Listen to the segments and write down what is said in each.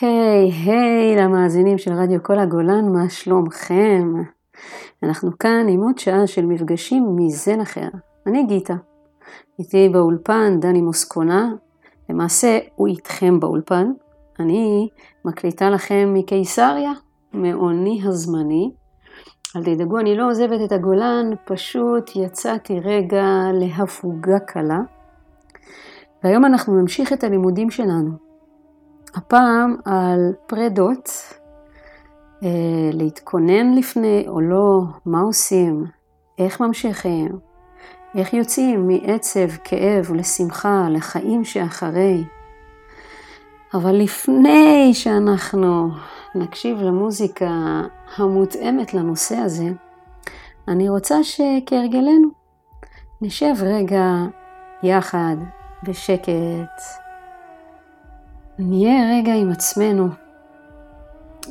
היי, היי למאזינים של רדיו כל הגולן, מה שלומכם? אנחנו כאן עם עוד שעה של מפגשים מזן אחר. אני גיטה. איתי באולפן דני מוסקונה, למעשה הוא איתכם באולפן. אני מקליטה לכם מקיסריה, מעוני הזמני. אל תדאגו, אני לא עוזבת את הגולן, פשוט יצאתי רגע להפוגה קלה. והיום אנחנו נמשיך את הלימודים שלנו. הפעם על פרדות, אה, להתכונן לפני או לא, מה עושים, איך ממשיכים, איך יוצאים מעצב, כאב לשמחה, לחיים שאחרי. אבל לפני שאנחנו נקשיב למוזיקה המותאמת לנושא הזה, אני רוצה שכהרגלנו נשב רגע יחד בשקט. נהיה רגע עם עצמנו,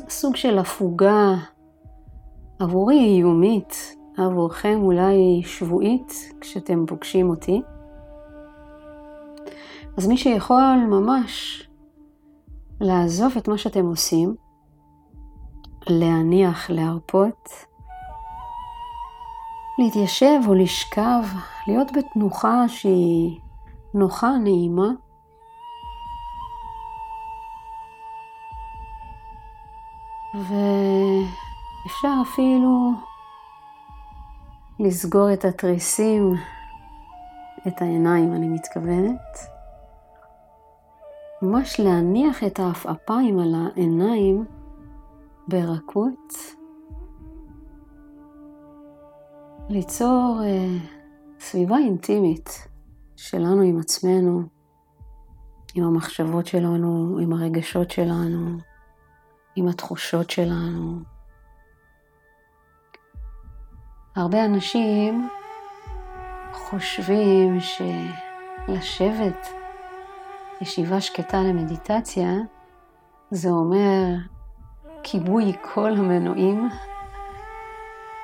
סוג של הפוגה, עבורי איומית, עבורכם אולי שבועית כשאתם פוגשים אותי. אז מי שיכול ממש לעזוב את מה שאתם עושים, להניח, להרפות, להתיישב או לשכב, להיות בתנוחה שהיא נוחה, נעימה. ואפשר אפילו לסגור את התריסים, את העיניים אני מתכוונת. ממש להניח את העפעפיים על העיניים ברכות. ליצור אה, סביבה אינטימית שלנו עם עצמנו, עם המחשבות שלנו, עם הרגשות שלנו. עם התחושות שלנו. הרבה אנשים חושבים שלשבת ישיבה שקטה למדיטציה זה אומר כיבוי כל המנועים,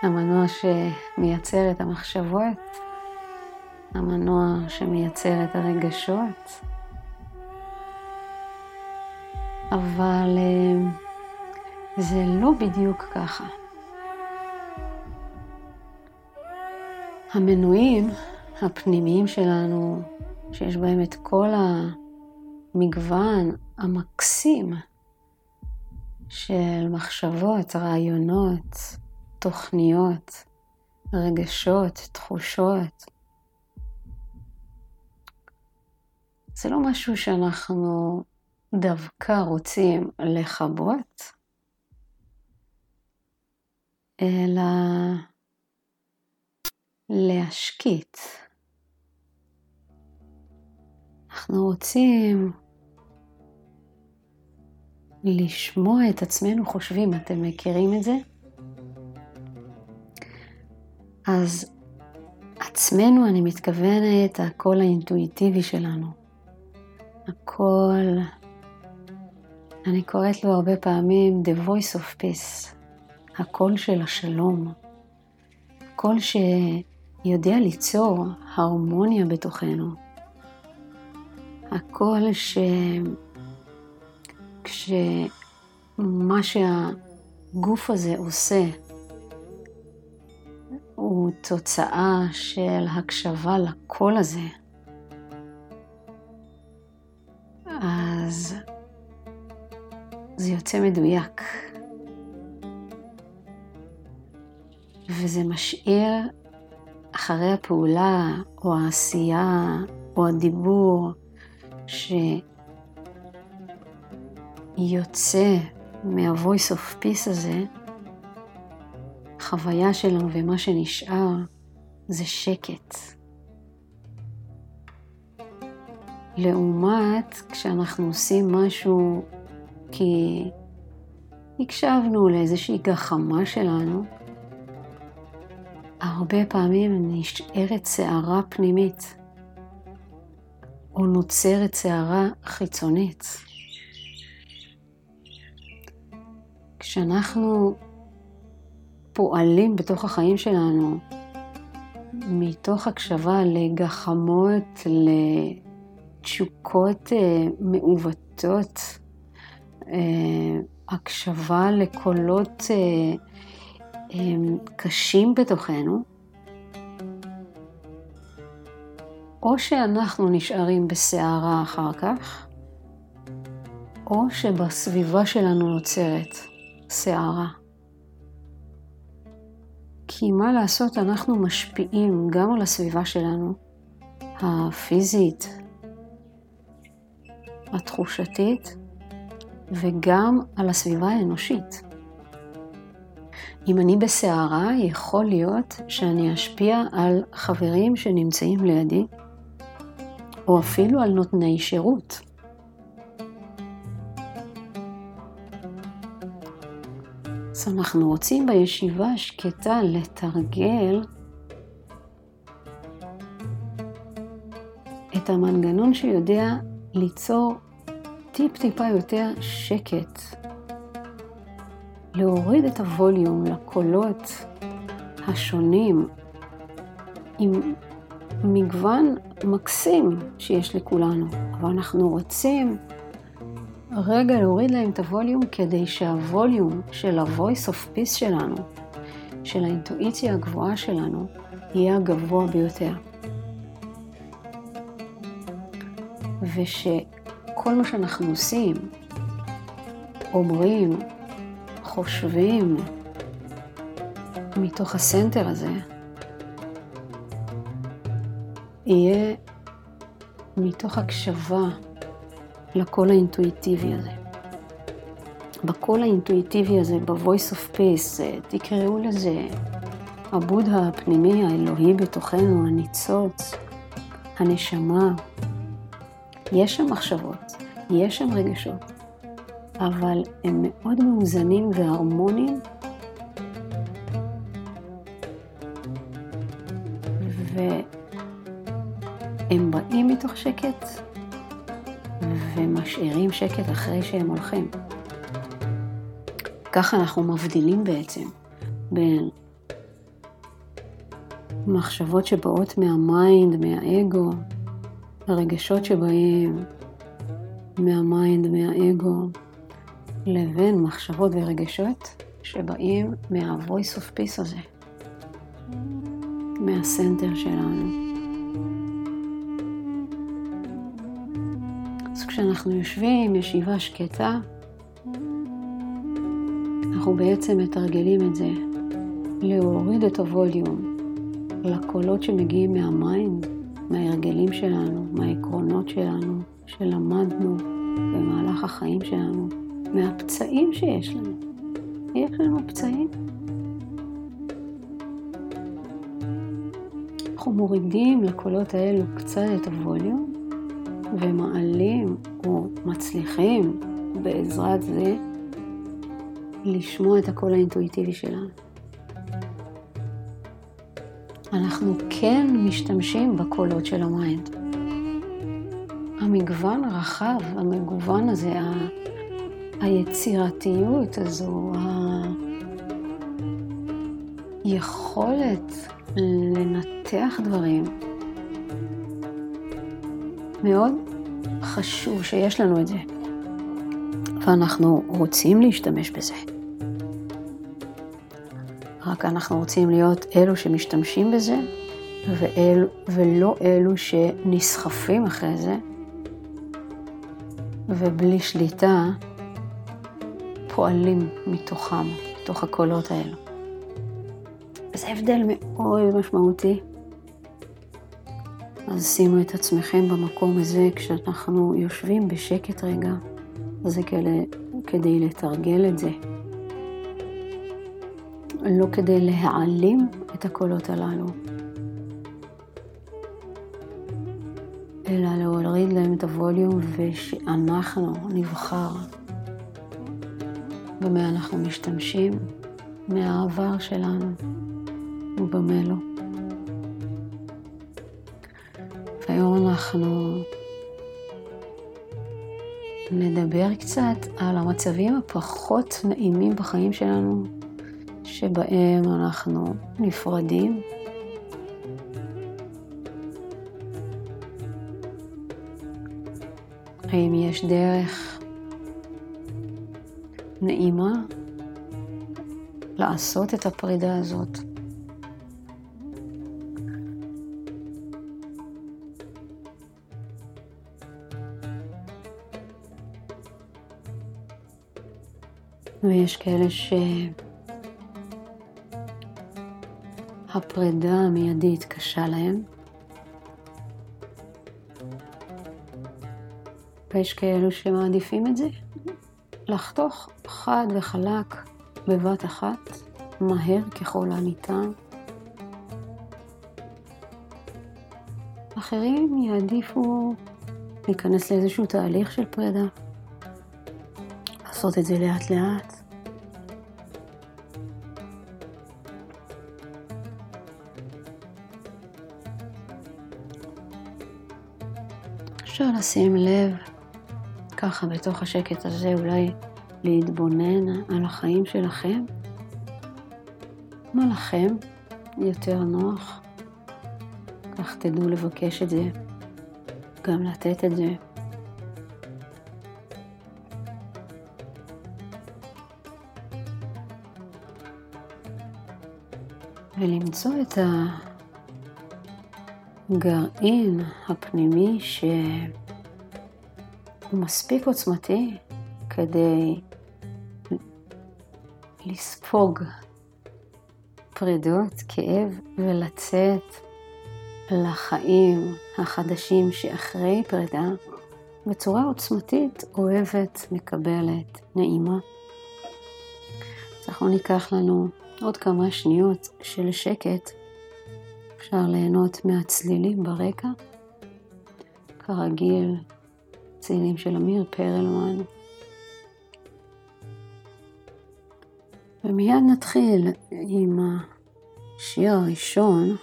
המנוע שמייצר את המחשבות, המנוע שמייצר את הרגשות, אבל אה, זה לא בדיוק ככה. המנועים הפנימיים שלנו, שיש בהם את כל המגוון המקסים של מחשבות, רעיונות, תוכניות, רגשות, תחושות. זה לא משהו שאנחנו דווקא רוצים לכבות, אלא להשקיט. אנחנו רוצים לשמוע את עצמנו חושבים, אתם מכירים את זה? אז עצמנו, אני מתכוונת, הקול האינטואיטיבי שלנו. הקול, אני קוראת לו הרבה פעמים The Voice of Peace. הקול של השלום, קול שיודע ליצור הרמוניה בתוכנו, הקול ש... כשמה שהגוף הזה עושה הוא תוצאה של הקשבה לקול הזה, אז זה יוצא מדויק. וזה משאיר אחרי הפעולה או העשייה או הדיבור שיוצא מה-voice of peace הזה, החוויה שלנו ומה שנשאר זה שקט. לעומת כשאנחנו עושים משהו כי הקשבנו לאיזושהי גחמה שלנו, הרבה פעמים נשארת סערה פנימית, או נוצרת סערה חיצונית. כשאנחנו פועלים בתוך החיים שלנו מתוך הקשבה לגחמות, לתשוקות אה, מעוותות, הקשבה לקולות קשים בתוכנו, או שאנחנו נשארים בסערה אחר כך, או שבסביבה שלנו נוצרת סערה. כי מה לעשות, אנחנו משפיעים גם על הסביבה שלנו, הפיזית, התחושתית, וגם על הסביבה האנושית. אם אני בסערה, יכול להיות שאני אשפיע על חברים שנמצאים לידי, או אפילו על נותני שירות. אז אנחנו רוצים בישיבה השקטה לתרגל את המנגנון שיודע ליצור טיפ-טיפה יותר שקט, להוריד את הווליום לקולות השונים עם מגוון מקסים שיש לכולנו, אבל אנחנו רוצים רגע להוריד להם את הווליום כדי שהווליום של ה-voice of peace שלנו, של האינטואיציה הגבוהה שלנו, יהיה הגבוה ביותר. ושכל מה שאנחנו עושים, אומרים, חושבים, מתוך הסנטר הזה, יהיה מתוך הקשבה לקול האינטואיטיבי הזה. בקול האינטואיטיבי הזה, ב-voice of peace, תקראו לזה הבודה הפנימי, האלוהי בתוכנו, הניצוץ, הנשמה. יש שם מחשבות, יש שם רגשות, אבל הם מאוד מאוזנים והרמוניים. והם באים מתוך שקט, ומשאירים שקט אחרי שהם הולכים. ככה אנחנו מבדילים בעצם בין מחשבות שבאות מה mind, מהאגו, הרגשות שבאים מה mind, מהאגו, לבין מחשבות ורגשות שבאים מה-voice of peace הזה, מה center שלנו. כשאנחנו יושבים ישיבה שקטה, אנחנו בעצם מתרגלים את זה, להוריד את הווליום לקולות שמגיעים מה mind, מההרגלים שלנו, מהעקרונות שלנו, שלמדנו במהלך החיים שלנו, מהפצעים שיש לנו. יש לנו פצעים. אנחנו מורידים לקולות האלו קצת את הווליום, ומעלים או מצליחים בעזרת זה לשמוע את הקול האינטואיטיבי שלנו. אנחנו כן משתמשים בקולות של ה mind. המגוון הרחב, המגוון הזה. היצירתיות הזו, היכולת לנתח דברים, מאוד חשוב שיש לנו את זה, ואנחנו רוצים להשתמש בזה. רק אנחנו רוצים להיות אלו שמשתמשים בזה, ואל, ולא אלו שנסחפים אחרי זה, ובלי שליטה פועלים מתוכם, מתוך הקולות האלו. וזה הבדל מאוד משמעותי אז שימו את עצמכם במקום הזה כשאנחנו יושבים בשקט רגע. זה כדי, כדי לתרגל את זה. לא כדי להעלים את הקולות הללו, אלא להוריד להם את הווליום ושאנחנו נבחר במה אנחנו משתמשים מהעבר שלנו ובמה לא. והיום אנחנו נדבר קצת על המצבים הפחות נעימים בחיים שלנו, שבהם אנחנו נפרדים. האם יש דרך נעימה לעשות את הפרידה הזאת. ויש כאלה שהפרידה המיידית קשה להם. ויש כאלו שמעדיפים את זה, לחתוך חד וחלק בבת אחת, מהר ככל הניתן. אחרים יעדיפו להיכנס לאיזשהו תהליך של פרידה, לעשות את זה לאט לאט. אפשר לשים לב ככה בתוך השקט הזה אולי להתבונן על החיים שלכם, מה לכם? יותר נוח, כך תדעו לבקש את זה, גם לתת את זה. ולמצוא את הגרעין הפנימי ש... הוא מספיק עוצמתי כדי לספוג פרידות, כאב ולצאת לחיים החדשים שאחרי פרידה בצורה עוצמתית, אוהבת, מקבלת, נעימה. אז אנחנו ניקח לנו עוד כמה שניות של שקט. אפשר ליהנות מהצלילים ברקע. כרגיל, צלילים של אמיר פרלמן. ומיד נתחיל עם השיר הראשון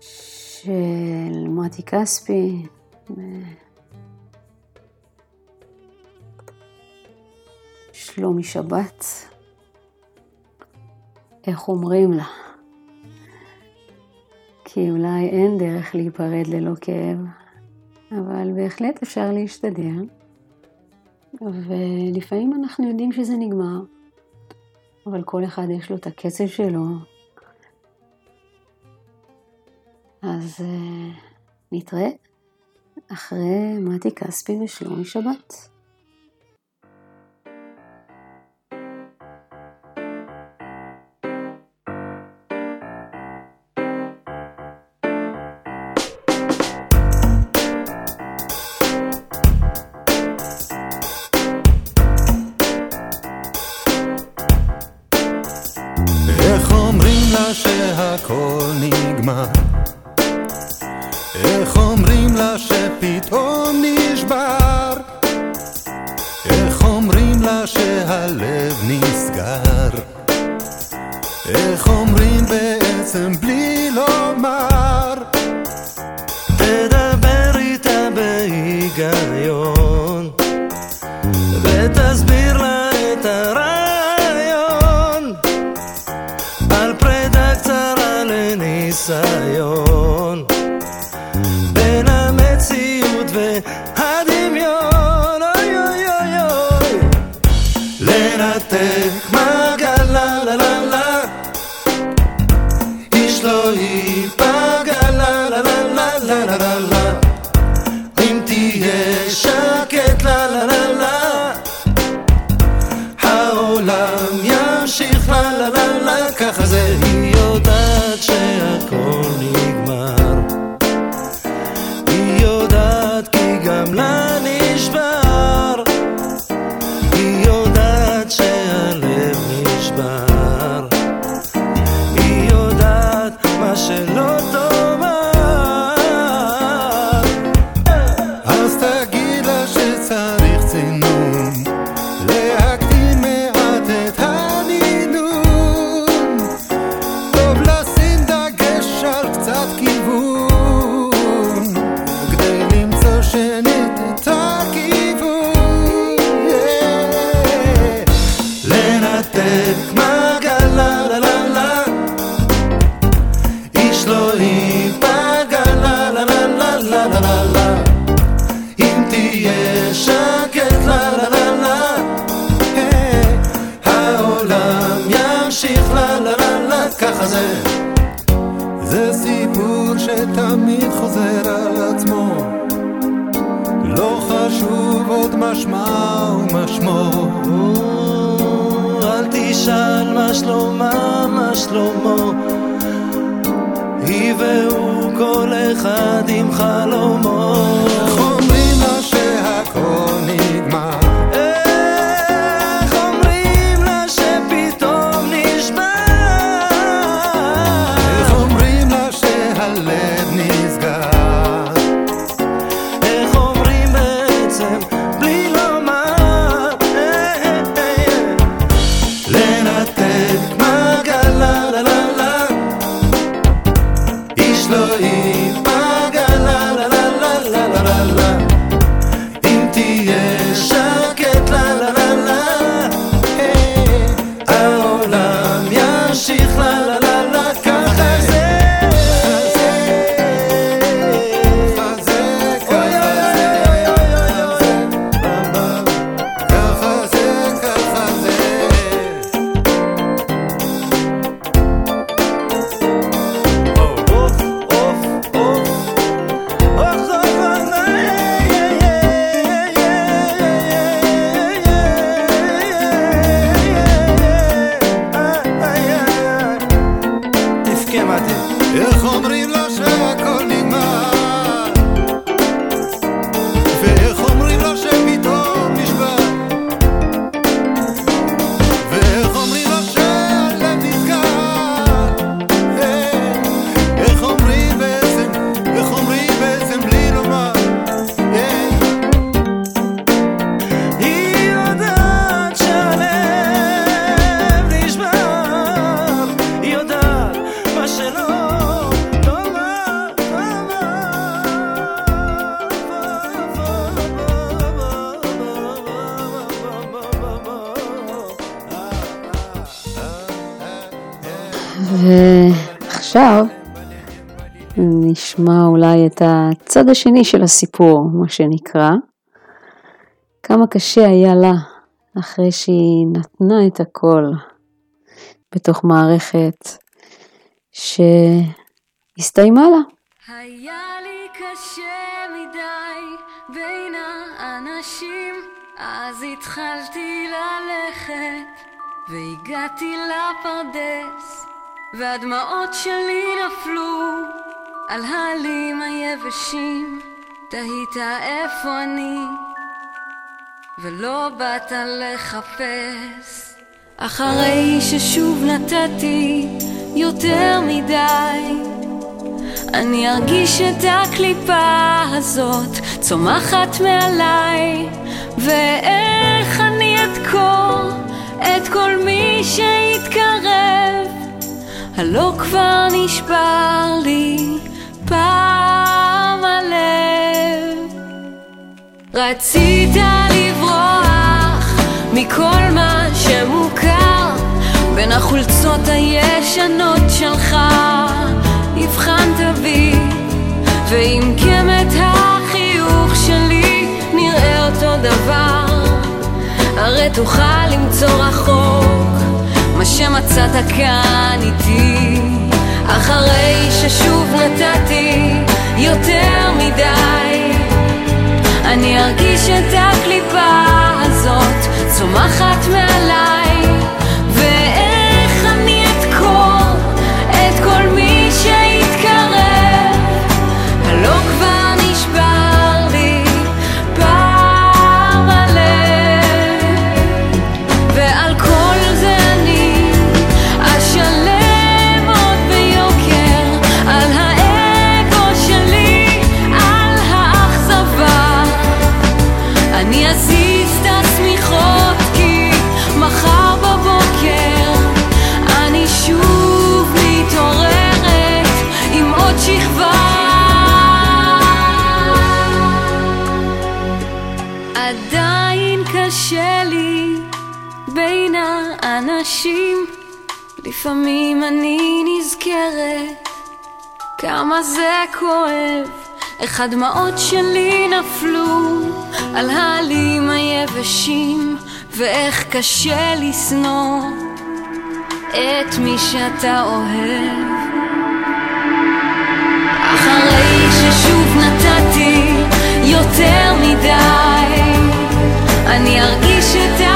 של מתי כספי. שלומי שבת, איך אומרים לה? כי אולי אין דרך להיפרד ללא כאב, אבל בהחלט אפשר להשתדל, ולפעמים אנחנו יודעים שזה נגמר, אבל כל אחד יש לו את הקצב שלו. אז uh, נתראה אחרי מתי כספי ושלומי שבת. שהכל נגמר. איך אומרים לה שפתאום נשבר? איך אומרים לה שהלב נסגר? איך אומרים בעצם בלי לומר? משמע ומשמו אל תשאל מה שלומה, מה שלמה היא והוא כל אחד עם חלומו. אומרים לה שהכל נגמר ועכשיו נשמע אולי את הצד השני של הסיפור, מה שנקרא. כמה קשה היה לה אחרי שהיא נתנה את הכל בתוך מערכת שהסתיימה לה. היה לי קשה מדי בין האנשים, אז התחלתי ללכת, והגעתי לפרדס, והדמעות שלי נפלו על העלים היבשים, תהית איפה אני, ולא באת לחפש. אחרי ששוב נתתי יותר מדי אני ארגיש את הקליפה הזאת צומחת מעליי. ואיך אני אדקור את כל מי שיתקרב הלא כבר נשבר לי פעם הלב. רצית לברוח מכל מה שמוכר בין החולצות הישנות שלך הבחנת בי ועם קמת החיוך שלי נראה אותו דבר הרי תוכל למצוא רחוק שמצאת כאן איתי. אחרי ששוב נתתי יותר מדי. אני ארגיש את הקליפה הזאת צומחת מעליי איך הדמעות שלי נפלו על העלים היבשים ואיך קשה לשנוא את מי שאתה אוהב. אחרי ששוב נתתי יותר מדי, אני ארגיש את הקליפה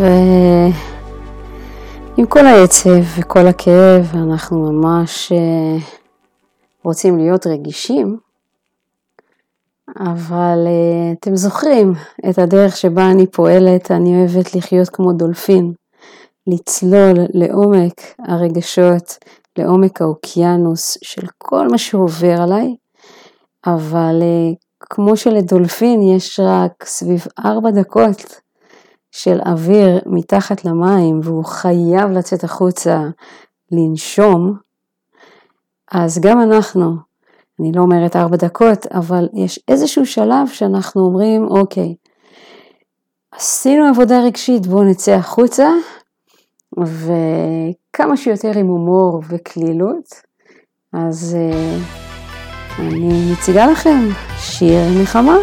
ועם כל העצב וכל הכאב, אנחנו ממש אה, רוצים להיות רגישים, אבל אה, אתם זוכרים את הדרך שבה אני פועלת, אני אוהבת לחיות כמו דולפין, לצלול לעומק הרגשות, לעומק האוקיינוס של כל מה שעובר עליי, אבל אה, כמו שלדולפין יש רק סביב ארבע דקות של אוויר מתחת למים והוא חייב לצאת החוצה לנשום, אז גם אנחנו, אני לא אומרת ארבע דקות, אבל יש איזשהו שלב שאנחנו אומרים, אוקיי, עשינו עבודה רגשית, בואו נצא החוצה, וכמה שיותר עם הומור וקלילות, אז uh, אני מציגה לכם שיר נחמה.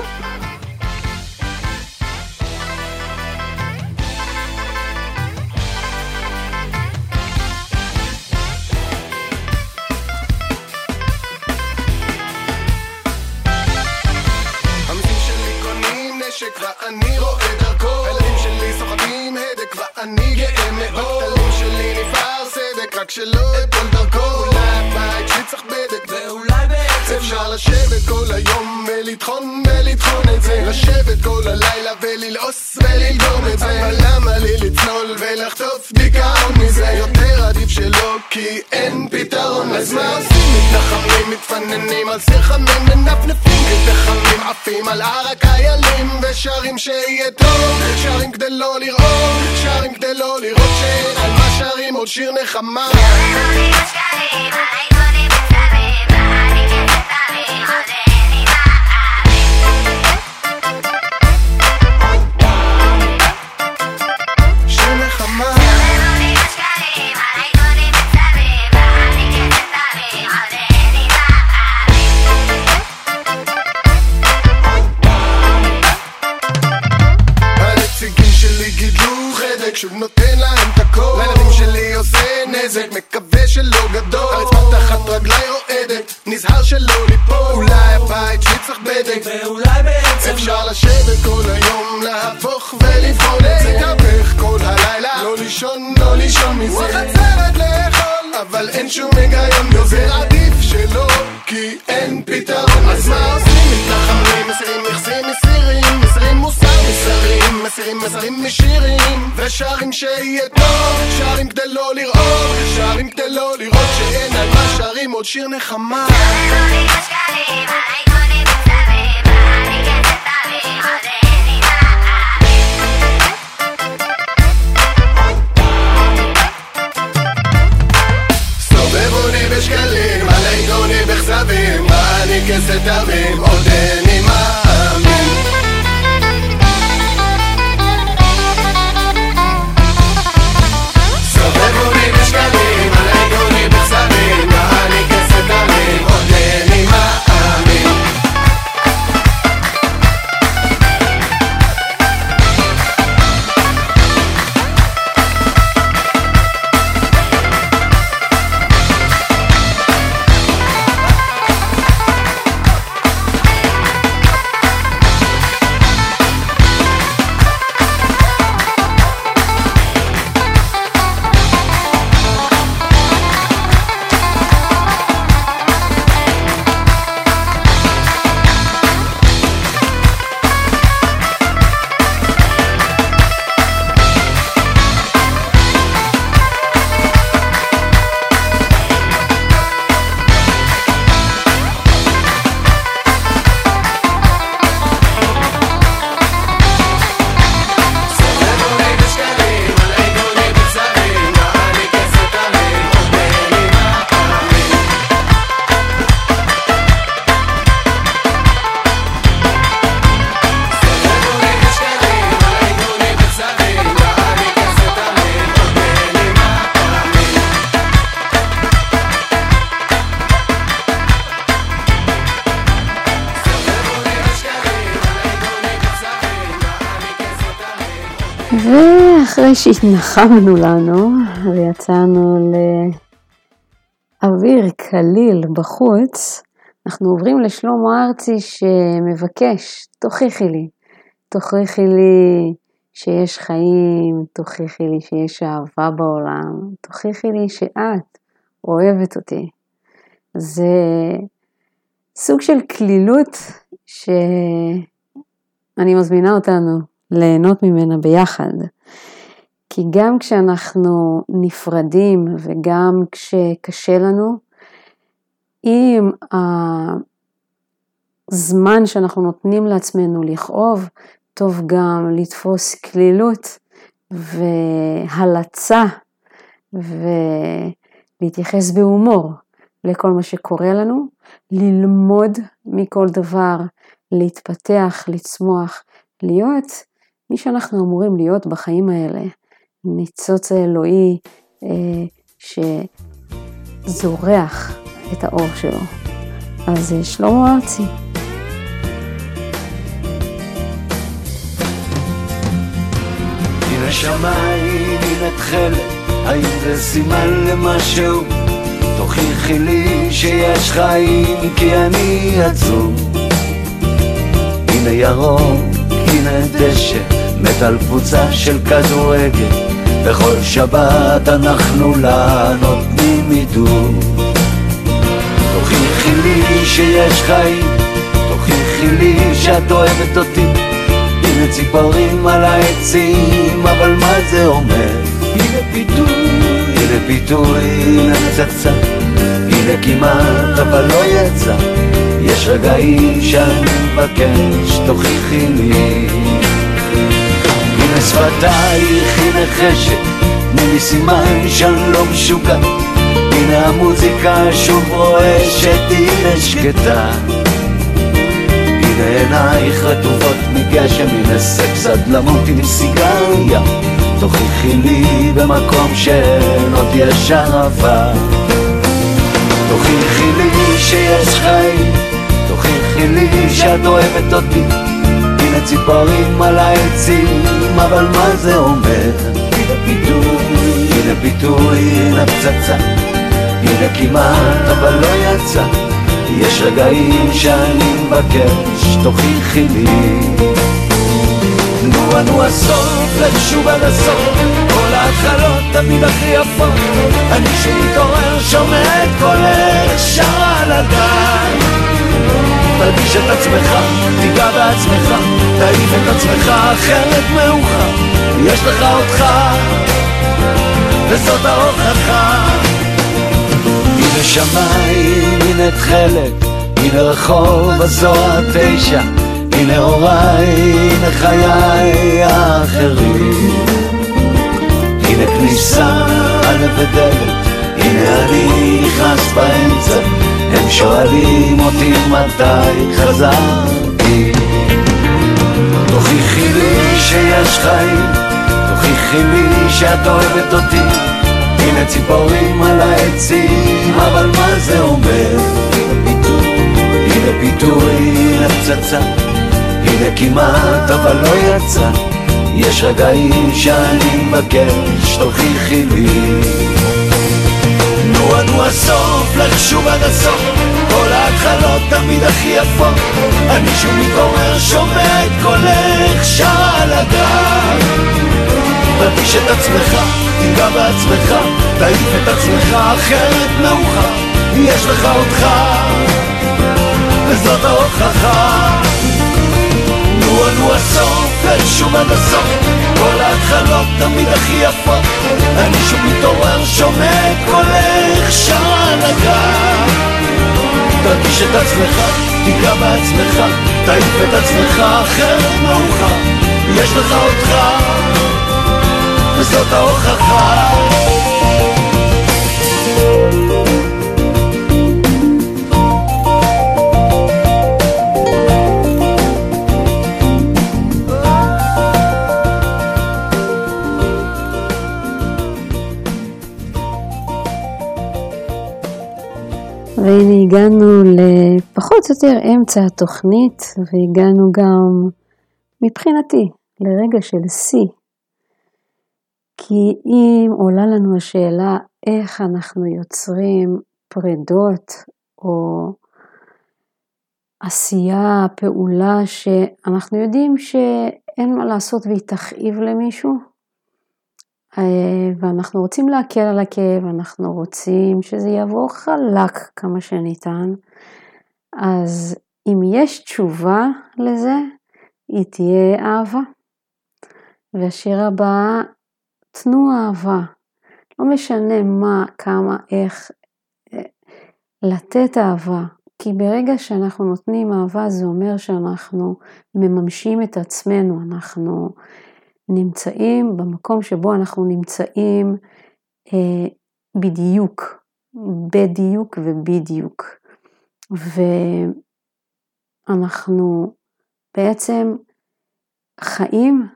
הלילה וללעוס וללגום את זה אבל למה לי לצלול ולחטוף דיכאון מזה יותר עדיף שלא כי אין פתרון אז מה עושים? מתנחמים מתפננים על סיר חמים מנפנפים כתחמים עפים על הר הקיילים ושרים שיהיה טוב שרים כדי לא לראות שרים כדי לא לראות שאין על מה שרים עוד שיר נחמה שיהיה טוב שרים כדי לא לראות שרים כדי לא לראות שאין על מה שרים עוד שיר נחמה. סובבוני בשקלים, עלי דוני בכזבים, מה אני כסת שהתנחמנו לנו ויצאנו לאוויר קליל בחוץ, אנחנו עוברים לשלמה ארצי שמבקש, תוכיחי לי, תוכיחי לי שיש חיים, תוכיחי לי שיש אהבה בעולם, תוכיחי לי שאת אוהבת אותי. זה סוג של כלילות שאני מזמינה אותנו ליהנות ממנה ביחד. כי גם כשאנחנו נפרדים וגם כשקשה לנו, אם הזמן שאנחנו נותנים לעצמנו לכאוב, טוב גם לתפוס כלילות והלצה ולהתייחס בהומור לכל מה שקורה לנו, ללמוד מכל דבר, להתפתח, לצמוח, להיות מי שאנחנו אמורים להיות בחיים האלה, ניצוץ האלוהי אה, שזורח את האור שלו. אז אה, שלמה ארצי. מן השמיים, מן התכלת, האם זה סימן למשהו? תוכיחי לי שיש חיים, כי אני עצוב. הנה ירוק, הנה דשא, מת על קבוצה של כדורגל. בכל שבת אנחנו לה נותנים עידוד. תוכיחי לי שיש חיים, תוכיחי לי שאת אוהבת אותי. הנה ציפורים על העצים, אבל מה זה אומר? הנה פיתוי, הנה פיתוי, הנה פצצה, הנה כמעט, אבל לא יצא. יש רגעים שאני מבקש, תוכיחי לי. שפתייך, הנה חשק, תני לי סימן שאני לא משוגע. הנה המוזיקה שוב רועשת, הנה שקטה. הנה עינייך רטובות מגשם, הנה סקס עד למות עם סיגריה. תוכיחי לי במקום שאין עוד יש אהבה. תוכיחי לי שיש חיים, תוכיחי לי שאת אוהבת אותי. ציפורים על העצים, אבל מה זה אומר? הנה פיתוי, הנה פיתוי, הנה פצצה. הנה כמעט, אבל לא יצא. יש רגעים שאני מבקש, תוכיחי לי. נו, נו הסוף, לשוב עד הסוף, כל ההתחלות תמיד הכי יפות. אני שוב מתעורר, שומע את קולך, שרה על הגן. תרגיש את עצמך, תיגע בעצמך, תעיף את עצמך, אחרת מאוחר. יש לך אותך, וזאת ההוכחה. הנה שמיים, הנה תכלת, הנה רחוב הזוהר תשע, הנה הוריי, הנה חיי האחרים. הנה כניסה, הנה ודלת, הנה אני נכנס באמצע, הם שואלים אותי מתי חזרתי. תוכיחי לי שיש חיים, תוכיחי לי שאת אוהבת אותי. הנה ציפורים על העצים, אבל מה זה אומר? הנה פיתוי, הנה פצצה. הנה כמעט, אבל לא יצא. יש רגעים שאני מבקש, תוכיחי לי. נו, נו הסוף, לך שוב עד הסוף. כל ההתחלות תמיד הכי יפות. אני שוב מתעורר, שומע את קולך, שרה על הגב. תרגיש את עצמך, תיגע בעצמך, תעיף את עצמך, אחרת מאוחר, יש לך אותך, וזאת ההוכחה. נו, נו הסוף, ושוב עד הסוף, כל ההתחלות תמיד הכי יפות, אני שוב מתעורר, שומע את קולך, שרה על הגב. תרגיש את עצמך, תיגע בעצמך, תעיף את עצמך, אחרת מאוחר, יש לך אותך. וזאת ההוכחה. הגענו לפחות או יותר אמצע התוכנית, והגענו גם מבחינתי לרגע של שיא. כי אם עולה לנו השאלה איך אנחנו יוצרים פרדות או עשייה, פעולה שאנחנו יודעים שאין מה לעשות והיא תכאיב למישהו, ואנחנו רוצים להקל על הכאב, אנחנו רוצים שזה יעבור חלק כמה שניתן, אז אם יש תשובה לזה, היא תהיה אהבה. והשיר הבא, תנו אהבה. לא משנה מה, כמה, איך, אה, לתת אהבה. כי ברגע שאנחנו נותנים אהבה זה אומר שאנחנו מממשים את עצמנו, אנחנו נמצאים במקום שבו אנחנו נמצאים אה, בדיוק, בדיוק ובדיוק. ואנחנו בעצם חיים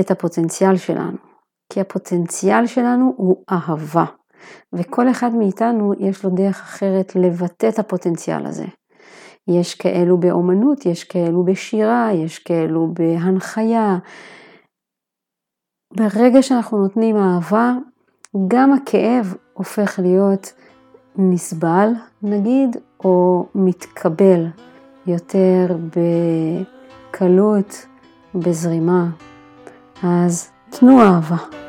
את הפוטנציאל שלנו, כי הפוטנציאל שלנו הוא אהבה, וכל אחד מאיתנו יש לו דרך אחרת לבטא את הפוטנציאל הזה. יש כאלו באומנות, יש כאלו בשירה, יש כאלו בהנחיה. ברגע שאנחנו נותנים אהבה, גם הכאב הופך להיות נסבל, נגיד, או מתקבל יותר בקלות, בזרימה. אז תנו אהבה.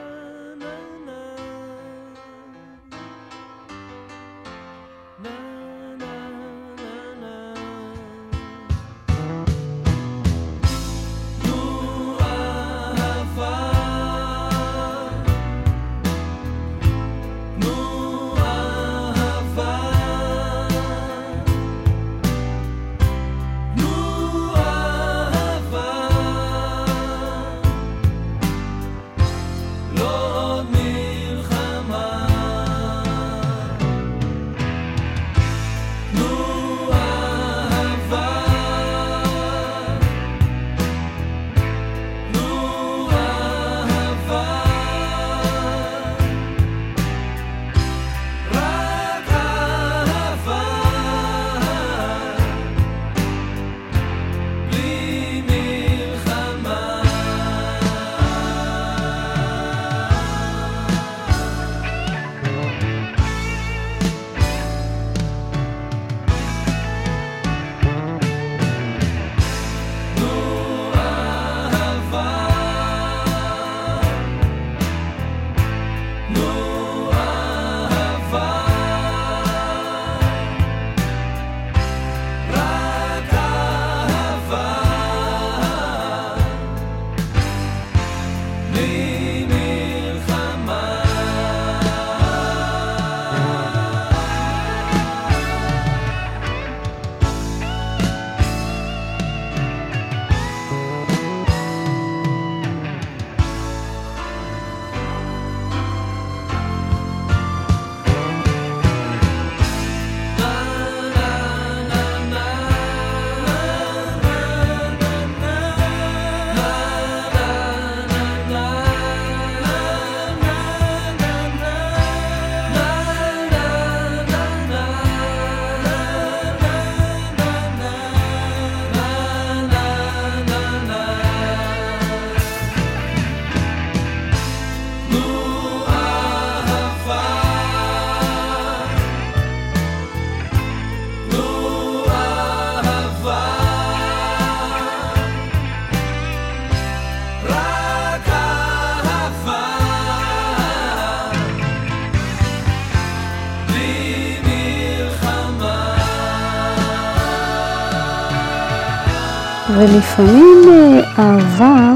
ולפעמים אה, אהבה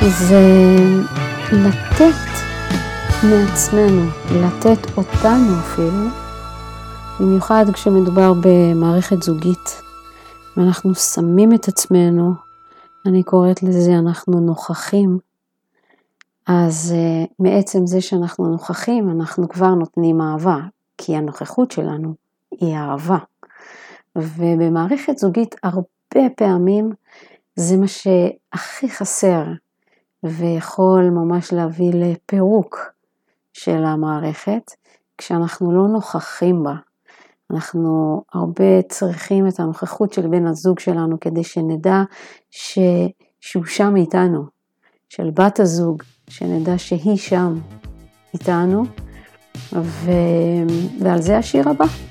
זה לתת מעצמנו, לתת אותנו אפילו, במיוחד כשמדובר במערכת זוגית, ואנחנו שמים את עצמנו, אני קוראת לזה אנחנו נוכחים, אז אה, מעצם זה שאנחנו נוכחים, אנחנו כבר נותנים אהבה, כי הנוכחות שלנו היא אהבה. ובמערכת זוגית הרבה הרבה פעמים זה מה שהכי חסר ויכול ממש להביא לפירוק של המערכת כשאנחנו לא נוכחים בה. אנחנו הרבה צריכים את הנוכחות של בן הזוג שלנו כדי שנדע ש... שהוא שם איתנו, של בת הזוג, שנדע שהיא שם איתנו, ו... ועל זה השיר הבא.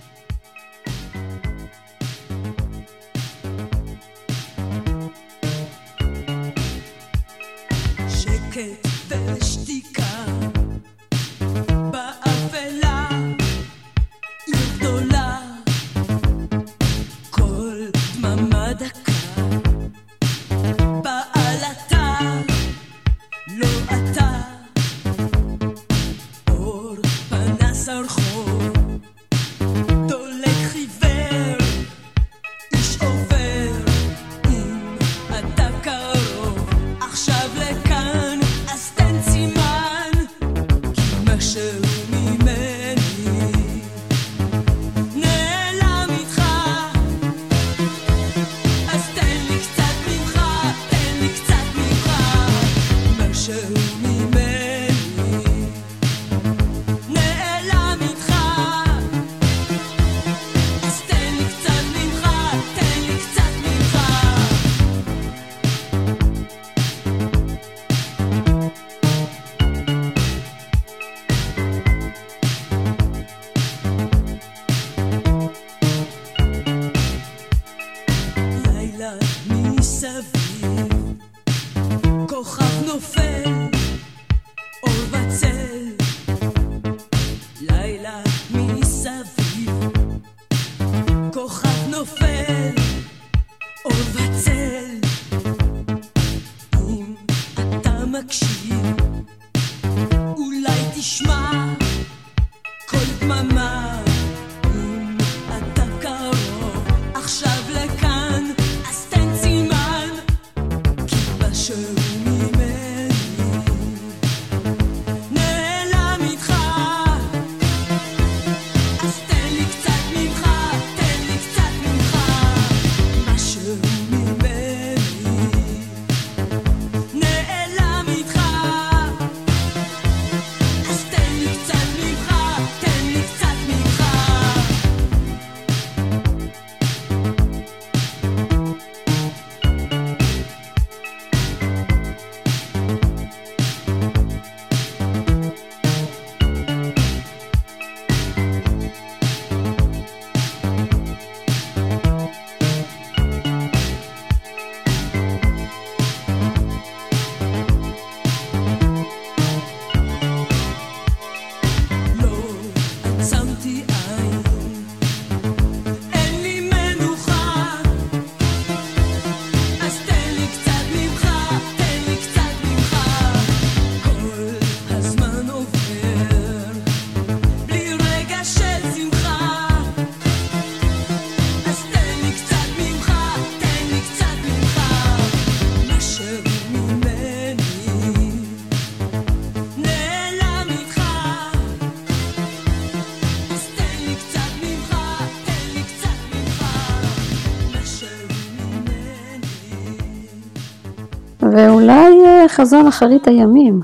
חזון אחרית הימים.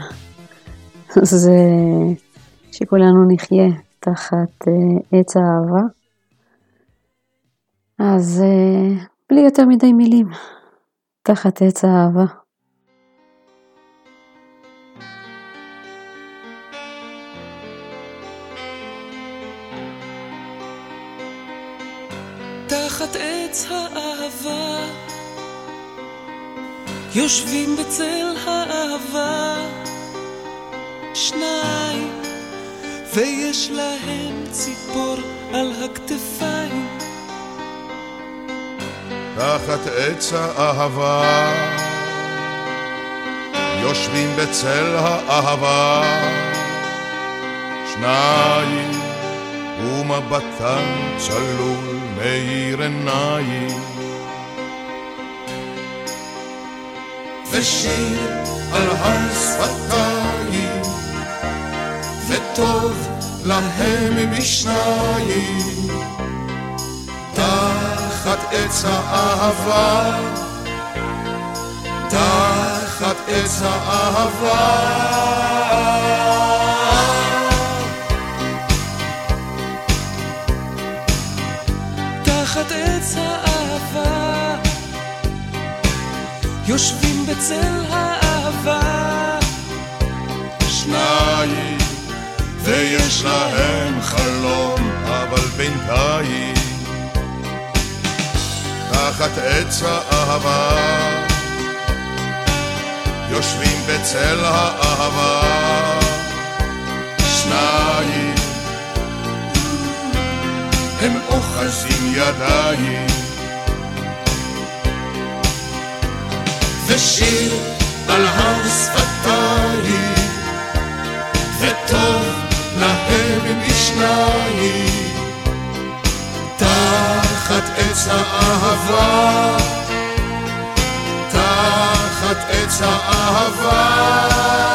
זה שכולנו נחיה תחת uh, עץ האהבה. אז uh, בלי יותר מדי מילים, תחת עץ האהבה. תחת עץ האהבה יושבים בצל ה... אהבה שניים, ויש להם ציפור על הכתפיים. תחת עץ האהבה, יושבים בצל האהבה, שניים, ומבטן צלול מאיר עיניים. ושיר על הר וטוב להם משניים, תחת עץ האהבה, תחת עץ האהבה. יושבים בצל האהבה. שניים, ויש להם חלום, אבל בינתיים, תחת עץ האהבה, יושבים בצל האהבה. שניים, הם אוחזים ידיים. ושיר על הר שפתיים, וטוב להם משניים, תחת עץ האהבה, תחת עץ האהבה.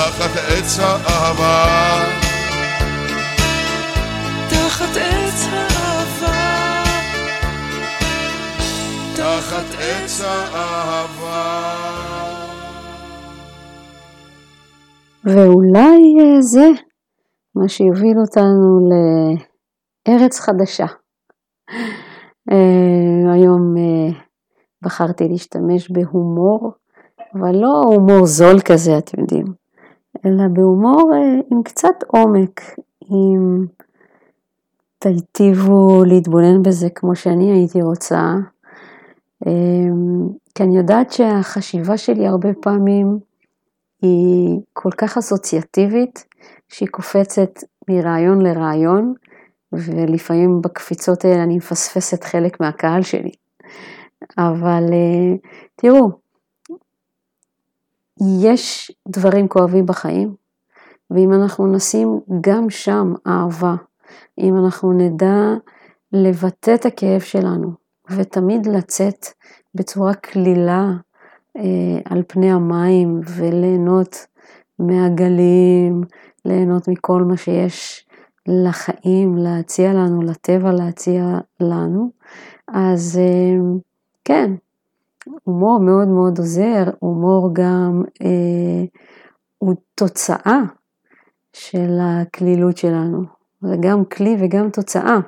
תחת עץ האהבה, תחת עץ האהבה, תחת עץ האהבה. ואולי אה, זה מה שיוביל אותנו לארץ חדשה. אה, היום אה, בחרתי להשתמש בהומור, אבל לא הומור זול כזה, אתם יודעים, אלא בהומור אה, עם קצת עומק, אם תיטיבו להתבונן בזה כמו שאני הייתי רוצה, אה, כי אני יודעת שהחשיבה שלי הרבה פעמים היא כל כך אסוציאטיבית, שהיא קופצת מרעיון לרעיון, ולפעמים בקפיצות האלה אני מפספסת חלק מהקהל שלי. אבל אה, תראו, יש דברים כואבים בחיים, ואם אנחנו נשים גם שם אהבה, אם אנחנו נדע לבטא את הכאב שלנו, ותמיד לצאת בצורה קלילה אה, על פני המים וליהנות מהגלים, ליהנות מכל מה שיש לחיים להציע לנו, לטבע להציע לנו, אז אה, כן, הומור מאוד מאוד עוזר, הומור גם אה, הוא תוצאה של הקלילות שלנו, זה גם כלי וגם תוצאה.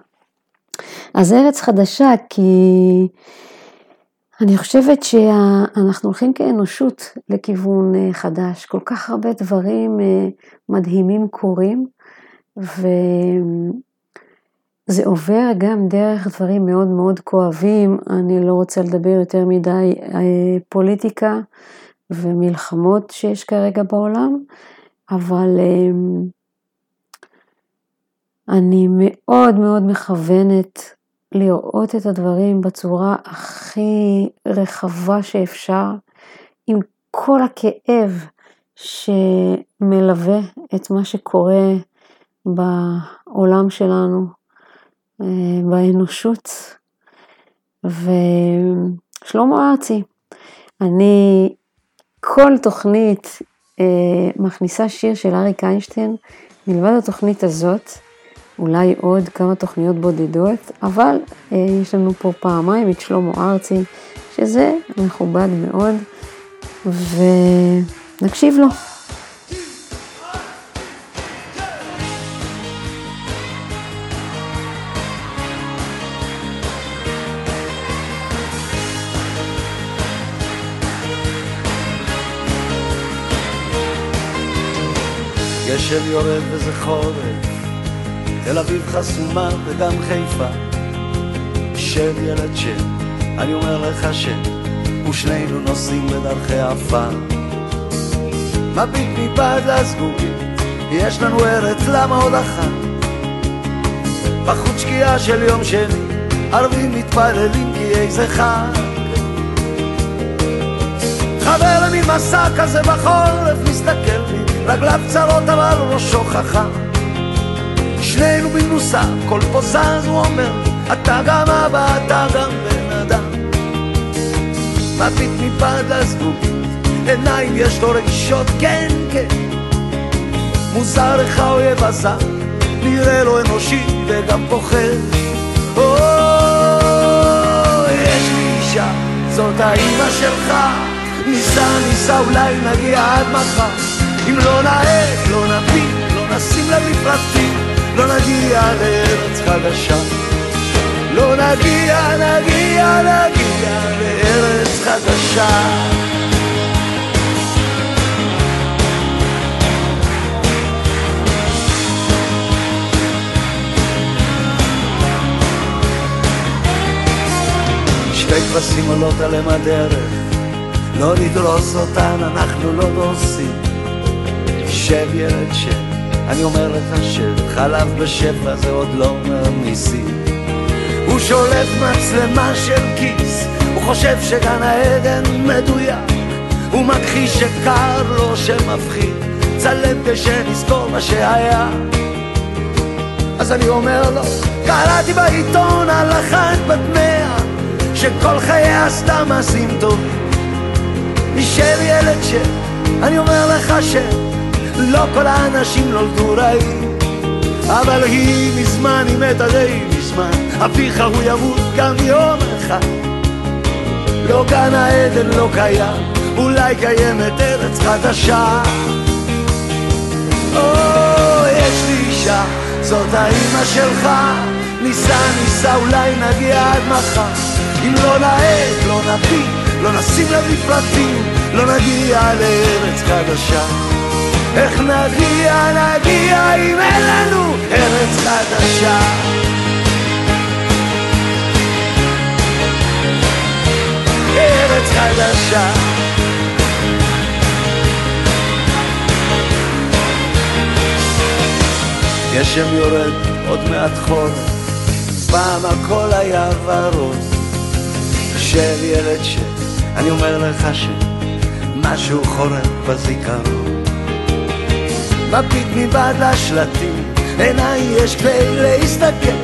אז ארץ חדשה כי אני חושבת שאנחנו הולכים כאנושות לכיוון אה, חדש, כל כך הרבה דברים אה, מדהימים קורים, וזה עובר גם דרך דברים מאוד מאוד כואבים, אני לא רוצה לדבר יותר מדי אה, פוליטיקה ומלחמות שיש כרגע בעולם, אבל אני מאוד מאוד מכוונת לראות את הדברים בצורה הכי רחבה שאפשר, עם כל הכאב שמלווה את מה שקורה בעולם שלנו, באנושות. ושלמה ארצי, אני כל תוכנית אה, מכניסה שיר של אריק איינשטיין, מלבד התוכנית הזאת, אולי עוד כמה תוכניות בודדות, אבל אה, יש לנו פה פעמיים את שלמה ארצי, שזה מכובד מאוד, ונקשיב לו. גשם יורד וזה חורף, תל אביב חסומה וגם חיפה. שב ילד שב, אני אומר לך שב, ושנינו נוסעים בדרכי עפר. מביט מבעד לסגורים, יש לנו ארץ למה עוד אחת. בחוץ שקיעה של יום שני, ערבים מתפללים כי איזה חג. חבר למין מסע כזה בחורף מסתכל לי, רגליו צרות אבל ראשו חכם. שנינו במנוסה, כל פה זז הוא אומר, אתה גם אבא, אתה גם בן אדם. מביט מבעד לזגוגית, עיניים יש לו רגישות, כן, כן. מוזר איך האויב הזר, נראה לו אנושי וגם פוחד. או, יש לי אישה, זאת האימא שלך, ניסע, ניסע, אולי נגיע עד מחר. אם לא נעט, לא נפיל, לא נשים לב לפרטים, לא נגיע לארץ חדשה. לא נגיע, נגיע, נגיע לארץ חדשה. שתי כבשים עולות עליהם הדרך, לא נדרוס אותן, אנחנו לא דורסים. שב ילד שב, אני אומר לך שב, חלב בשפע זה עוד לא ניסים. הוא שולף מצלמה של כיס, הוא חושב שגן העדן מדויק, הוא מכחיש שקר לו שמפחיד, צלם כשנזכור מה שהיה. אז אני אומר לו, קראתי בעיתון על אחת בת מאה, שכל חייה עשתה מעשים טובים. נשאר ילד ש... אני אומר לך שלא כל האנשים נולדו רעים, אבל היא מזמן, היא מתה די מזמן, אביך הוא ימות גם יום אחד. לא גן העדן לא קיים, אולי קיימת ארץ חדשה. או, יש לי אישה, זאת האימא שלך, ניסע, ניסע, אולי נגיע עד מחר. אם לא נעט, לא נביא, לא נשים לב לפרטים, לא נגיע לארץ חדשה. איך נגיע, נגיע אם אין לנו ארץ חדשה. ארץ חדשה. גשם יורד, עוד מעט חורף, פעם הכל היה ורוד. שב ילד שב, אני אומר לך שמשהו חורף בזיכרון. מביט מבעד לשלטים, עיניי יש כדי להסתכל.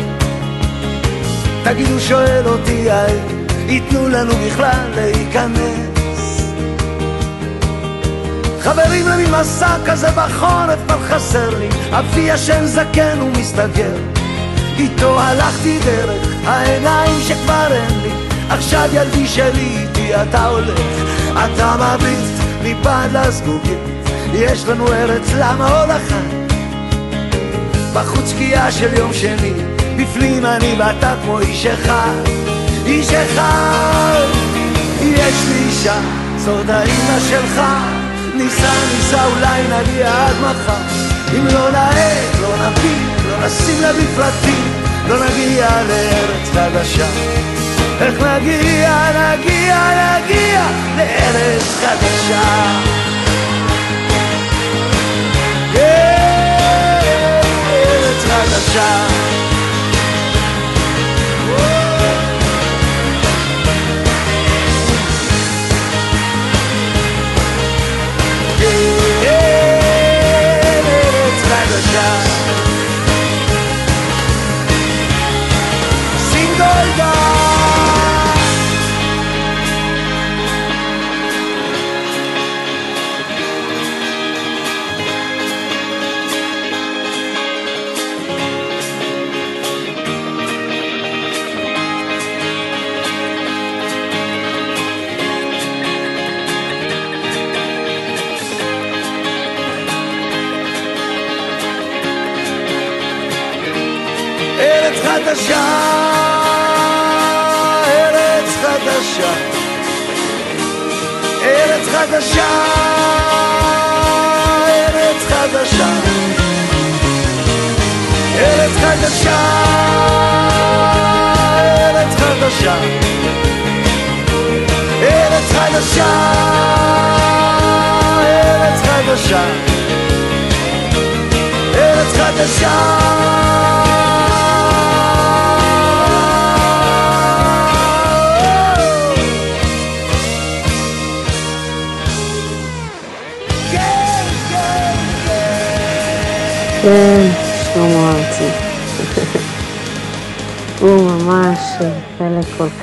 תגידו, שואל אותי האם ייתנו לנו בכלל להיכנס. חברים למין מסע כזה בחורף, אבל חסר לי, אבי ישן זקן ומסתגר. איתו הלכתי דרך העיניים שכבר אין לי, עכשיו ילדי שלי איתי אתה הולך, אתה מביט מבעד לזגוגית, יש לנו ארץ למה עוד אחת? בחוץ שקיעה של יום שני, בפנים אני ואתה כמו איש אחד, איש אחד. יש לי אישה, זאת האימא שלך, ניסע ניסע אולי נגיע עד מחר, אם לא נעט, לא נביא, לא נשים לב לפרטים, לא נגיע לארץ חדשה. איך נגיע, נגיע, נגיע לארץ חדשה. 的伤。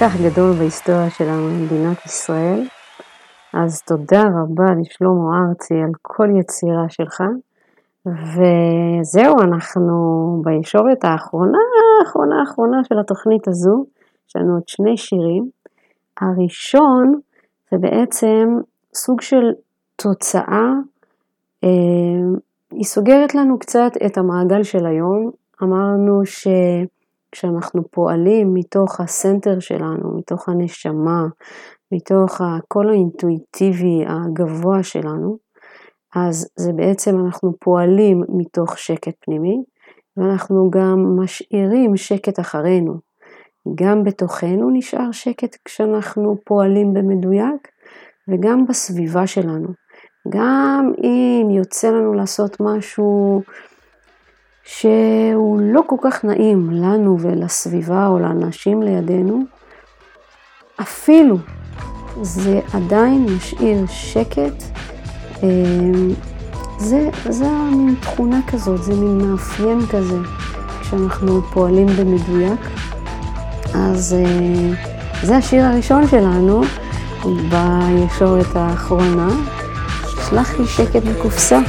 כך גדול בהיסטוריה שלנו במדינת ישראל. אז תודה רבה לשלמה ארצי על כל יצירה שלך. וזהו, אנחנו בישורת האחרונה, האחרונה האחרונה של התוכנית הזו. יש לנו עוד שני שירים. הראשון זה בעצם סוג של תוצאה, אה, היא סוגרת לנו קצת את המעגל של היום. אמרנו שכשאנחנו פועלים מתוך הסנטר שלנו, מתוך הנשמה, מתוך הקול האינטואיטיבי הגבוה שלנו, אז זה בעצם אנחנו פועלים מתוך שקט פנימי, ואנחנו גם משאירים שקט אחרינו. גם בתוכנו נשאר שקט כשאנחנו פועלים במדויק, וגם בסביבה שלנו. גם אם יוצא לנו לעשות משהו שהוא לא כל כך נעים לנו ולסביבה או לאנשים לידינו, אפילו זה עדיין משאיר שקט. אמ, זה, זה מין תכונה כזאת, זה מין מאפיין כזה, כשאנחנו פועלים במדויק. אז אה, זה השיר הראשון שלנו בישורת האחרונה. שלח לי שקט בקופסה.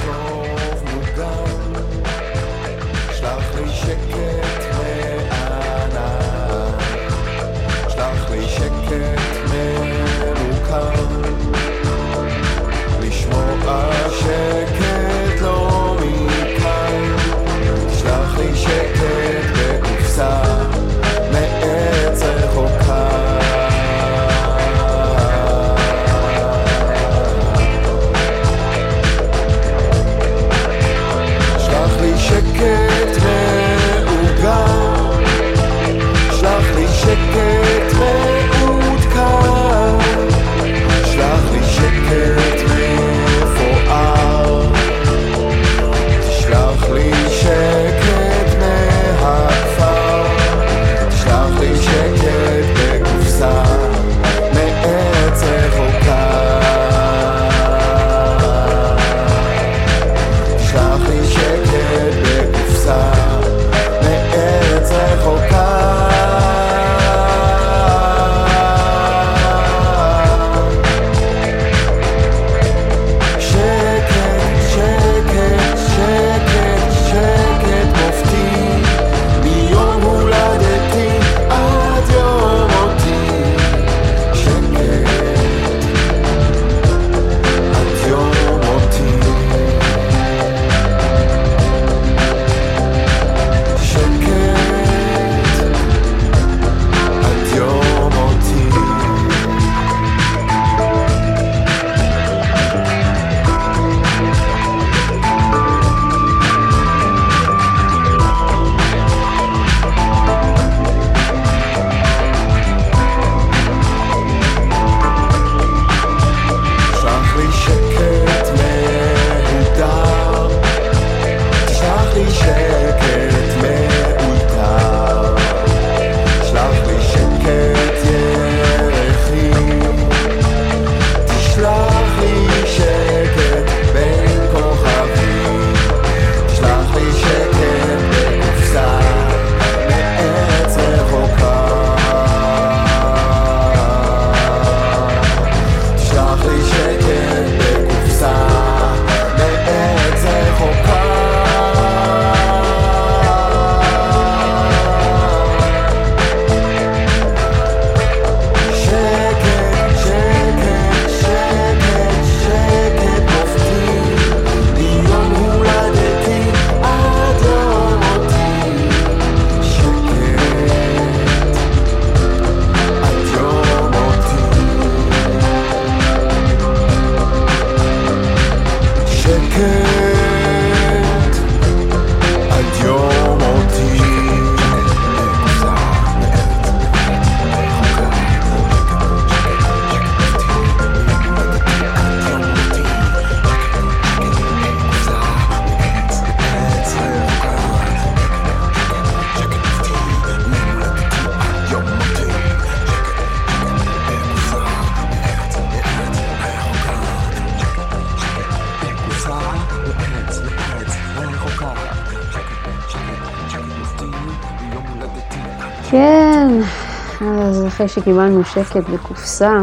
אחרי שקיבלנו שקט בקופסה,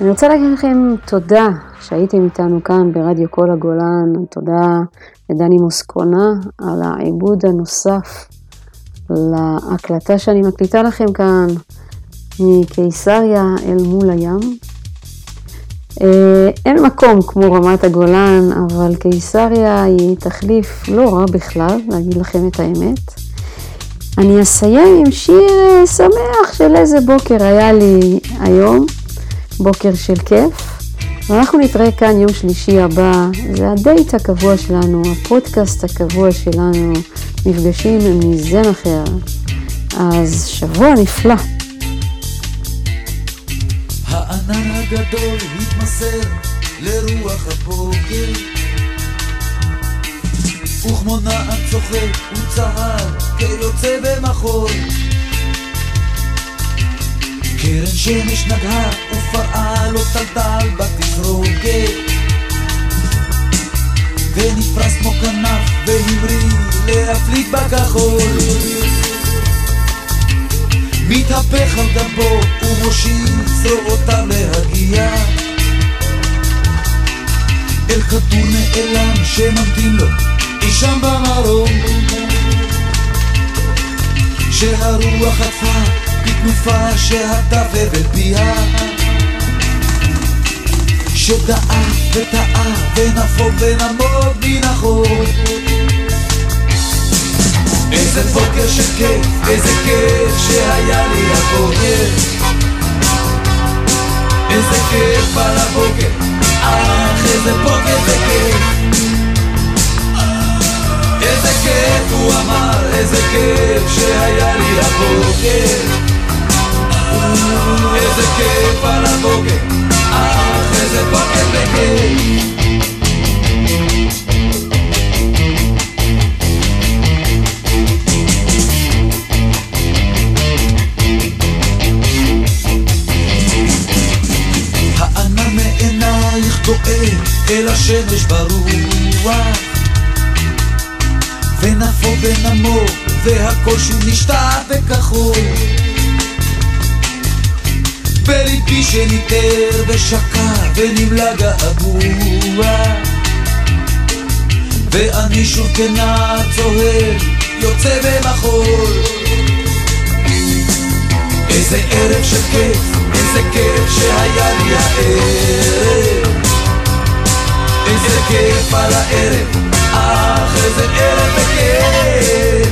אני רוצה להגיד לכם תודה שהייתם איתנו כאן ברדיו כל הגולן, תודה לדני מוסקונה על העיבוד הנוסף להקלטה שאני מקליטה לכם כאן מקיסריה אל מול הים. אה, אין מקום כמו רמת הגולן, אבל קיסריה היא תחליף לא רע בכלל, להגיד לכם את האמת. אני אסיים עם שיר אה, שמח של איזה בוקר היה לי היום, בוקר של כיף. ואנחנו נתראה כאן יום שלישי הבא, זה הדייט הקבוע שלנו, הפודקאסט הקבוע שלנו, מפגשים מזן אחר. אז שבוע נפלא. הענן הגדול התמסר לרוח הבוקר וכמו נער צוחק הוא צהל כיוצא במחול. קרן שמש נגעה ופרעה לו טלטל בתפרוקת ונפרס כמו כנף והמריא להפליג בכחול. מתהפך על גבו ומושיט זרועותיו להגיע. אל כדור נעלם שממתין לו אי שם במרום שהרוח חטפה בתנופה שהטף אבן פיה. שדעה וטעה ונפוג ונמוג מן החול. איזה בוקר של כיף, איזה כיף שהיה לי הבוקר. איזה כיף על הבוקר, אך איזה בוקר זה כיף כיף הוא אמר, איזה כיף שהיה לי הבוקר. איזה כיף על הבוקר, אך איזה בוקר זה כיף הענן מעינייך דואג אל השמש ברוח ונפו ונמור והכל שוב נשתע בכחול בליבי שניטר ושקע ונמלא געגוע ואני שוב כנער צוהל יוצא במחול. איזה ערב של כיף, איזה כיף שהיה לי הערב. איזה כיף על הערב, איזה ערב וכיף.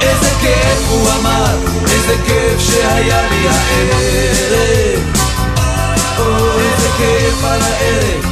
איזה כיף הוא אמר, איזה כיף שהיה לי הערב. איזה כיף על הערב,